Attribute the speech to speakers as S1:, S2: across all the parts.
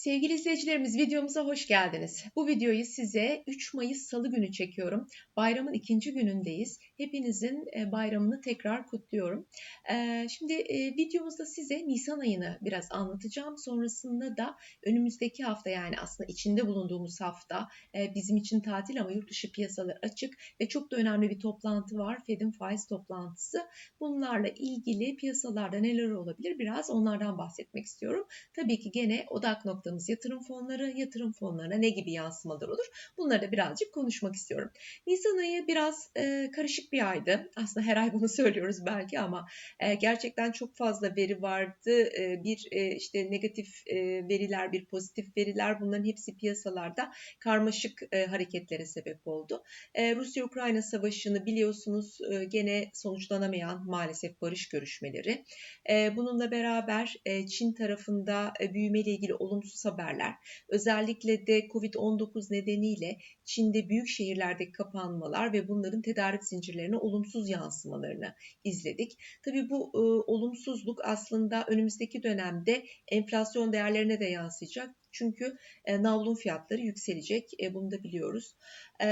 S1: Sevgili izleyicilerimiz videomuza hoş geldiniz. Bu videoyu size 3 Mayıs Salı günü çekiyorum. Bayramın ikinci günündeyiz. Hepinizin e, bayramını tekrar kutluyorum. E, şimdi e, videomuzda size Nisan ayını biraz anlatacağım. Sonrasında da önümüzdeki hafta yani aslında içinde bulunduğumuz hafta bizim için tatil ama yurt dışı piyasalar açık ve çok da önemli bir toplantı var. Fed'in faiz toplantısı. Bunlarla ilgili piyasalarda neler olabilir biraz onlardan bahsetmek istiyorum. Tabii ki gene odak nokta yaptığımız yatırım fonları, yatırım fonlarına ne gibi yansımalar olur? Bunları da birazcık konuşmak istiyorum. Nisan ayı biraz e, karışık bir aydı. Aslında her ay bunu söylüyoruz belki ama e, gerçekten çok fazla veri vardı. E, bir e, işte negatif e, veriler, bir pozitif veriler bunların hepsi piyasalarda karmaşık e, hareketlere sebep oldu. E, Rusya-Ukrayna savaşını biliyorsunuz e, gene sonuçlanamayan maalesef barış görüşmeleri. E, bununla beraber e, Çin tarafında e, büyümeyle ilgili olumsuz olumsuz haberler. Özellikle de Covid-19 nedeniyle Çin'de büyük şehirlerde kapanmalar ve bunların tedarik zincirlerine olumsuz yansımalarını izledik. Tabii bu e, olumsuzluk aslında önümüzdeki dönemde enflasyon değerlerine de yansıyacak. Çünkü e, navlun fiyatları yükselecek. E, bunu da biliyoruz. E,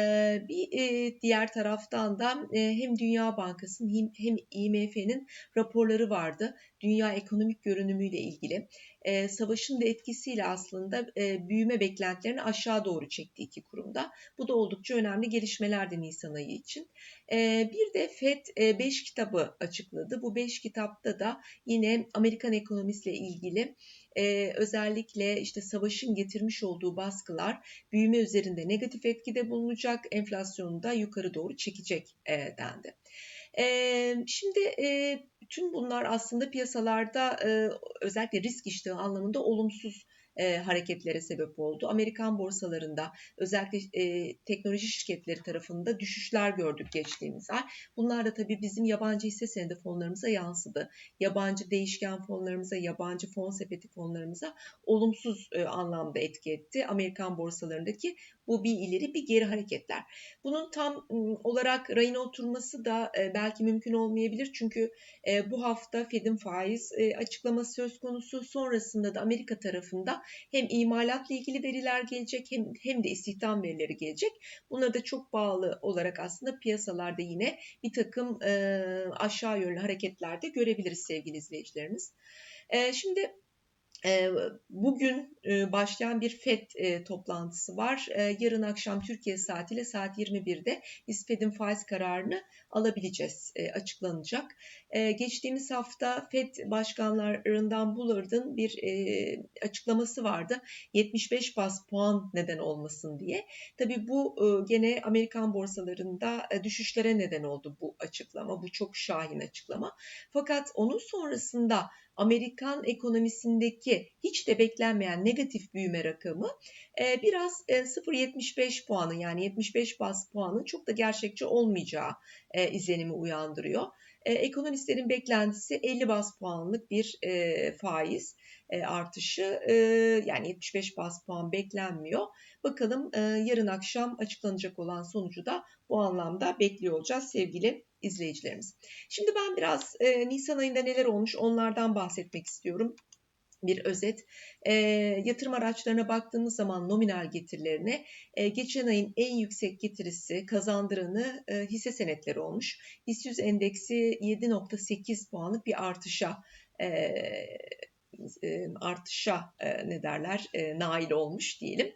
S1: bir e, diğer taraftan da e, hem Dünya Bankası'nın hem, hem IMF'nin raporları vardı. Dünya ekonomik görünümüyle ilgili. E, savaşın da etkisiyle aslında e, büyüme beklentilerini aşağı doğru çekti iki kurumda. Bu da oldukça önemli gelişmelerdi Nisan ayı için. E, bir de FED 5 e, kitabı açıkladı. Bu 5 kitapta da yine Amerikan ekonomisiyle ilgili e, özellikle işte savaşın getirmiş olduğu baskılar büyüme üzerinde negatif etkide bulunacak, enflasyonu da yukarı doğru çekecek e, dendi. E, şimdi e, tüm bunlar aslında piyasalarda e, özellikle risk iştahı anlamında olumsuz e, hareketlere sebep oldu. Amerikan borsalarında özellikle e, teknoloji şirketleri tarafında düşüşler gördük geçtiğimiz ay. Bunlar da tabii bizim yabancı hisse senedi fonlarımıza yansıdı. Yabancı değişken fonlarımıza, yabancı fon sepeti fonlarımıza olumsuz e, anlamda etki etti. Amerikan borsalarındaki bu bir ileri bir geri hareketler. Bunun tam olarak rayına oturması da e, belki mümkün olmayabilir. Çünkü e, bu hafta Fed'in faiz e, açıklaması söz konusu. Sonrasında da Amerika tarafında hem imalatla ilgili veriler gelecek hem, hem de istihdam verileri gelecek. Bunları da çok bağlı olarak aslında piyasalarda yine bir takım aşağı yönlü hareketlerde görebiliriz sevgili izleyicilerimiz. Şimdi Bugün başlayan bir FED toplantısı var. Yarın akşam Türkiye saatiyle saat 21'de biz FED'in faiz kararını alabileceğiz, açıklanacak. Geçtiğimiz hafta FED başkanlarından Bullard'ın bir açıklaması vardı. 75 bas puan neden olmasın diye. Tabii bu gene Amerikan borsalarında düşüşlere neden oldu bu açıklama. Bu çok şahin açıklama. Fakat onun sonrasında Amerikan ekonomisindeki hiç de beklenmeyen negatif büyüme rakamı e, biraz 0.75 e, puanı yani 75 bas puanın çok da gerçekçi olmayacağı e, izlenimi uyandırıyor. Ekonomistlerin beklentisi 50 bas puanlık bir faiz artışı yani 75 bas puan beklenmiyor. Bakalım yarın akşam açıklanacak olan sonucu da bu anlamda bekliyor olacağız sevgili izleyicilerimiz. Şimdi ben biraz e, Nisan ayında neler olmuş onlardan bahsetmek istiyorum bir özet. E, yatırım araçlarına baktığımız zaman nominal getirilerine e, geçen ayın en yüksek getirisi kazandıranı e, hisse senetleri olmuş. BIST 100 endeksi 7.8 puanlık bir artışa e, artışa ne derler nail olmuş diyelim.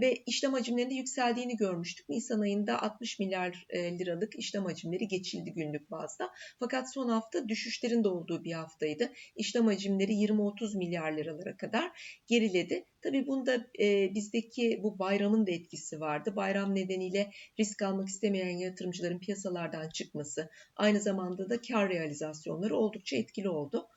S1: Ve işlem hacimlerinde yükseldiğini görmüştük. Nisan ayında 60 milyar liralık işlem hacimleri geçildi günlük bazda. Fakat son hafta düşüşlerin de olduğu bir haftaydı. İşlem hacimleri 20-30 milyar liralara kadar geriledi. Tabii bunda e, bizdeki bu bayramın da etkisi vardı. Bayram nedeniyle risk almak istemeyen yatırımcıların piyasalardan çıkması, aynı zamanda da kar realizasyonları oldukça etkili oldu.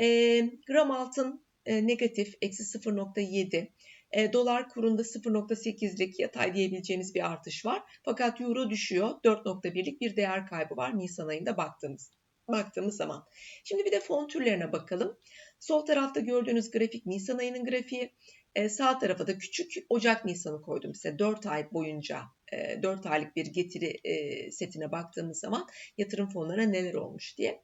S1: E, gram altın e, negatif eksi 0.7. E, dolar kurunda 0.8'lik yatay diyebileceğimiz bir artış var. Fakat euro düşüyor. 4.1'lik bir değer kaybı var Nisan ayında baktığımız baktığımız zaman. Şimdi bir de fon türlerine bakalım. Sol tarafta gördüğünüz grafik Nisan ayının grafiği. E, sağ tarafa da küçük Ocak Nisan'ı koydum size 4 ay boyunca 4 e, aylık bir getiri e, setine baktığımız zaman yatırım fonlarına neler olmuş diye.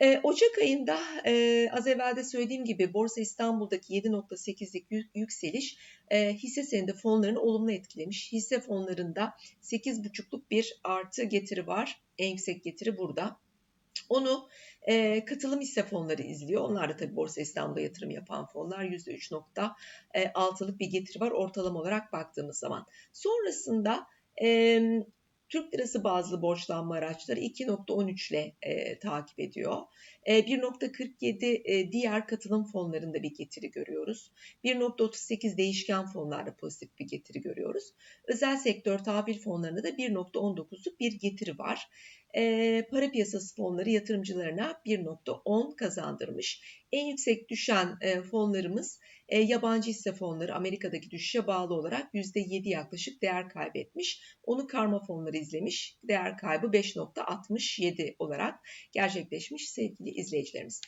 S1: E, Ocak ayında e, az evvel de söylediğim gibi Borsa İstanbul'daki 7.8'lik yükseliş e, hisse senedi fonlarını olumlu etkilemiş. Hisse fonlarında 8.5'luk bir artı getiri var. En yüksek getiri burada. Onu e, katılım hisse fonları izliyor. Onlar da tabii Borsa İstanbul'da yatırım yapan fonlar %3.6'lık bir getiri var ortalama olarak baktığımız zaman. Sonrasında e, Türk lirası bazlı borçlanma araçları 2.13 ile e, takip ediyor. E, 1.47 e, diğer katılım fonlarında bir getiri görüyoruz. 1.38 değişken fonlarda pozitif bir getiri görüyoruz. Özel sektör tahvil fonlarında da 1.19'luk bir getiri var e, para piyasası fonları yatırımcılarına 1.10 kazandırmış. En yüksek düşen e, fonlarımız e, yabancı hisse fonları Amerika'daki düşüşe bağlı olarak %7 yaklaşık değer kaybetmiş. Onu karma fonları izlemiş. Değer kaybı 5.67 olarak gerçekleşmiş sevgili izleyicilerimiz.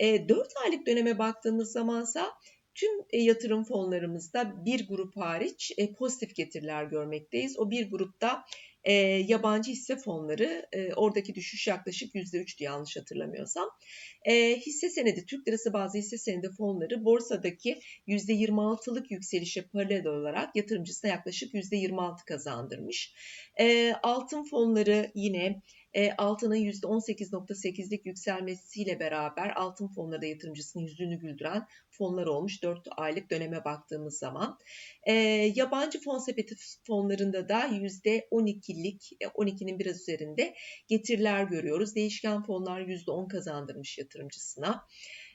S1: E, 4 aylık döneme baktığımız zamansa tüm e, yatırım fonlarımızda bir grup hariç e, pozitif getiriler görmekteyiz. O bir grupta e, yabancı hisse fonları e, oradaki düşüş yaklaşık %3'tü yanlış hatırlamıyorsam. Hisse senedi Türk lirası bazı hisse senedi fonları borsadaki %26'lık yükselişe paralel olarak yatırımcısına yaklaşık %26 kazandırmış. Altın fonları yine e, altının %18.8'lik yükselmesiyle beraber altın fonları yatırımcısının yüzünü güldüren fonlar olmuş 4 aylık döneme baktığımız zaman. E, yabancı fon sepeti fonlarında da %12'lik, 12'nin e, biraz üzerinde getiriler görüyoruz. Değişken fonlar %10 kazandırmış yatırımcısına.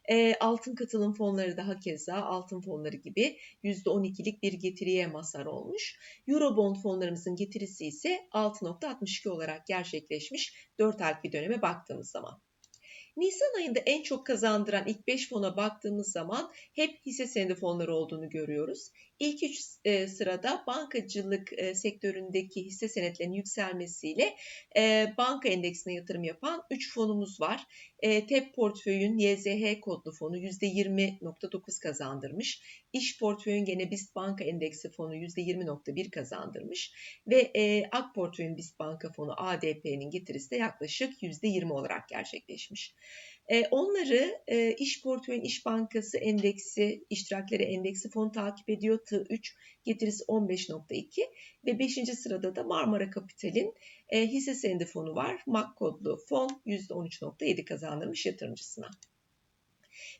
S1: E, altın katılım fonları daha keza altın fonları gibi %12'lik bir getiriye mazhar olmuş. Eurobond fonlarımızın getirisi ise 6.62 olarak gerçekleşmiş 4 aylık bir döneme baktığımız zaman. Nisan ayında en çok kazandıran ilk 5 fona baktığımız zaman hep hisse senedi fonları olduğunu görüyoruz. İlk 3 e, sırada bankacılık e, sektöründeki hisse senetlerinin yükselmesiyle e, banka endeksine yatırım yapan 3 fonumuz var. TEP portföyün YZH kodlu fonu %20.9 kazandırmış. İş portföyün gene BIST Banka Endeksi fonu %20.1 kazandırmış. Ve AK portföyün BIST Banka fonu ADP'nin getirisi de yaklaşık %20 olarak gerçekleşmiş. E, onları e, İş Portföyün İş Bankası endeksi, iştirakleri endeksi fon takip ediyor. T3 getirisi 15.2 ve 5. sırada da Marmara Kapital'in e, hisse senedi fonu var. MAK kodlu fon %13.7 kazandırmış yatırımcısına.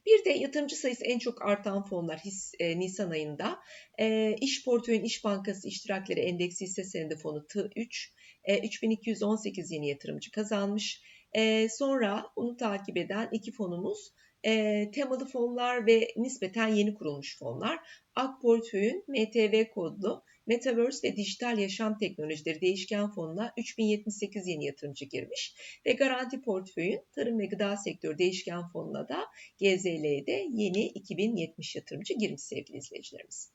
S1: Bir de yatırımcı sayısı en çok artan fonlar his, e, Nisan ayında. E, İş Portföyün İş Bankası iştirakleri endeksi hisse senedi fonu T3 e, 3218 yeni yatırımcı kazanmış. E, sonra onu takip eden iki fonumuz e, temalı fonlar ve nispeten yeni kurulmuş fonlar. Ak Portföy'ün MTV kodlu Metaverse ve Dijital Yaşam Teknolojileri Değişken Fonu'na 3078 yeni yatırımcı girmiş ve Garanti Portföy'ün Tarım ve Gıda Sektörü Değişken Fonu'na da GZL'de yeni 2070 yatırımcı girmiş sevgili izleyicilerimiz.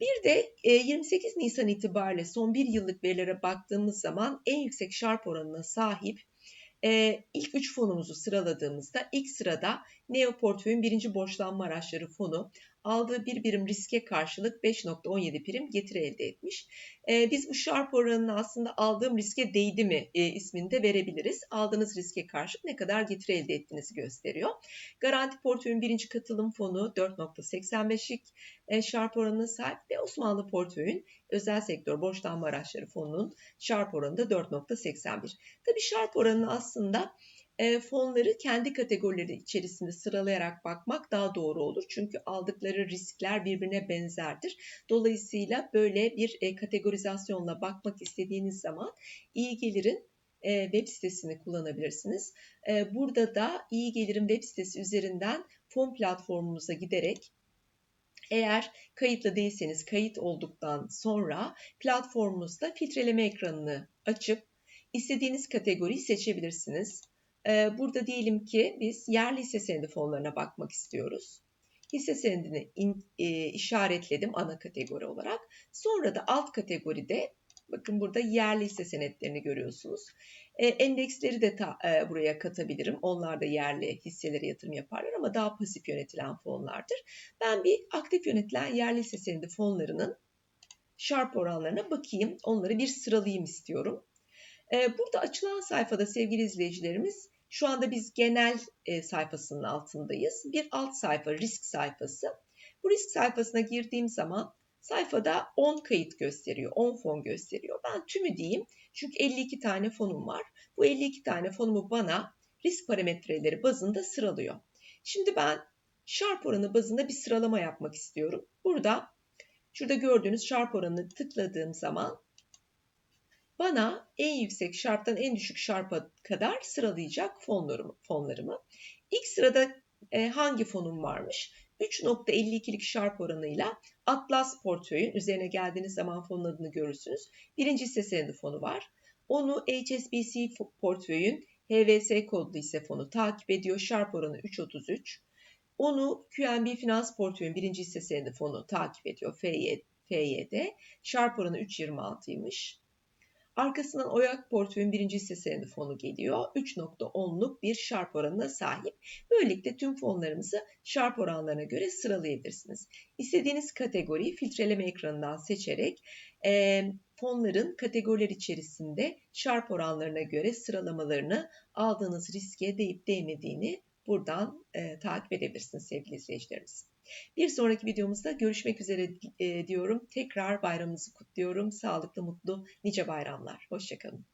S1: Bir de 28 Nisan itibariyle son bir yıllık verilere baktığımız zaman en yüksek şarp oranına sahip e, ilk üç fonumuzu sıraladığımızda ilk sırada Neo Portföy'ün birinci borçlanma araçları fonu aldığı bir birim riske karşılık 5.17 prim getiri elde etmiş. E, biz bu Sharp oranını aslında aldığım riske değdi mi e, ismini de verebiliriz. Aldığınız riske karşılık ne kadar getiri elde ettiğinizi gösteriyor. Garanti portföyün birinci katılım fonu 4.85'lik e, Sharp oranına sahip ve Osmanlı portföyün özel sektör borçlanma araçları fonunun Sharp oranı da 4.81. Tabii Sharp oranını aslında e, fonları kendi kategorileri içerisinde sıralayarak bakmak daha doğru olur. Çünkü aldıkları riskler birbirine benzerdir. Dolayısıyla böyle bir e, kategorizasyonla bakmak istediğiniz zaman iyi gelirin e, web sitesini kullanabilirsiniz. Burada da iyi gelirin web sitesi üzerinden fon platformumuza giderek eğer kayıtlı değilseniz kayıt olduktan sonra platformumuzda filtreleme ekranını açıp istediğiniz kategoriyi seçebilirsiniz. Ee, burada diyelim ki biz yerli hisse senedi fonlarına bakmak istiyoruz. Hisse senedini in, e, işaretledim ana kategori olarak. Sonra da alt kategoride bakın burada yerli hisse senetlerini görüyorsunuz. E, endeksleri de ta, e, buraya katabilirim. Onlar da yerli hisselere yatırım yaparlar ama daha pasif yönetilen fonlardır. Ben bir aktif yönetilen yerli hisse senedi fonlarının Sharp oranlarına bakayım. Onları bir sıralayayım istiyorum. E, burada açılan sayfada sevgili izleyicilerimiz Şu anda biz genel e, sayfasının altındayız. Bir alt sayfa risk sayfası. Bu risk sayfasına girdiğim zaman sayfada 10 kayıt gösteriyor, 10 fon gösteriyor. Ben tümü diyeyim çünkü 52 tane fonum var. Bu 52 tane fonumu bana risk parametreleri bazında sıralıyor. Şimdi ben Sharp oranı bazında bir sıralama yapmak istiyorum. Burada şurada gördüğünüz Sharp oranını tıkladığım zaman bana en yüksek Sharp'tan en düşük Sharp'a kadar sıralayacak fonlarımı. fonlarımı. İlk sırada e, hangi fonum varmış? 3.52'lik Sharp oranıyla Atlas portföyün üzerine geldiğiniz zaman fonun adını görürsünüz. Birinci hisse senedi fonu var. Onu HSBC portföyün HVS kodlu hisse fonu takip ediyor. Sharp oranı 3.33. Onu QNB Finans Portföyün birinci hisse senedi fonu takip ediyor. FY, FYD. Sharp oranı 3.26'ymış. Arkasından Oyak Portföyün birinci hisse senedi fonu geliyor. 3.10'luk bir Sharp oranına sahip. Böylelikle tüm fonlarımızı Sharp oranlarına göre sıralayabilirsiniz. İstediğiniz kategoriyi filtreleme ekranından seçerek e, fonların kategoriler içerisinde Sharp oranlarına göre sıralamalarını aldığınız riske değip değmediğini buradan e, takip edebilirsiniz sevgili izleyicilerimiz. Bir sonraki videomuzda görüşmek üzere e, diyorum. Tekrar bayramınızı kutluyorum. Sağlıklı, mutlu, nice bayramlar. Hoşçakalın.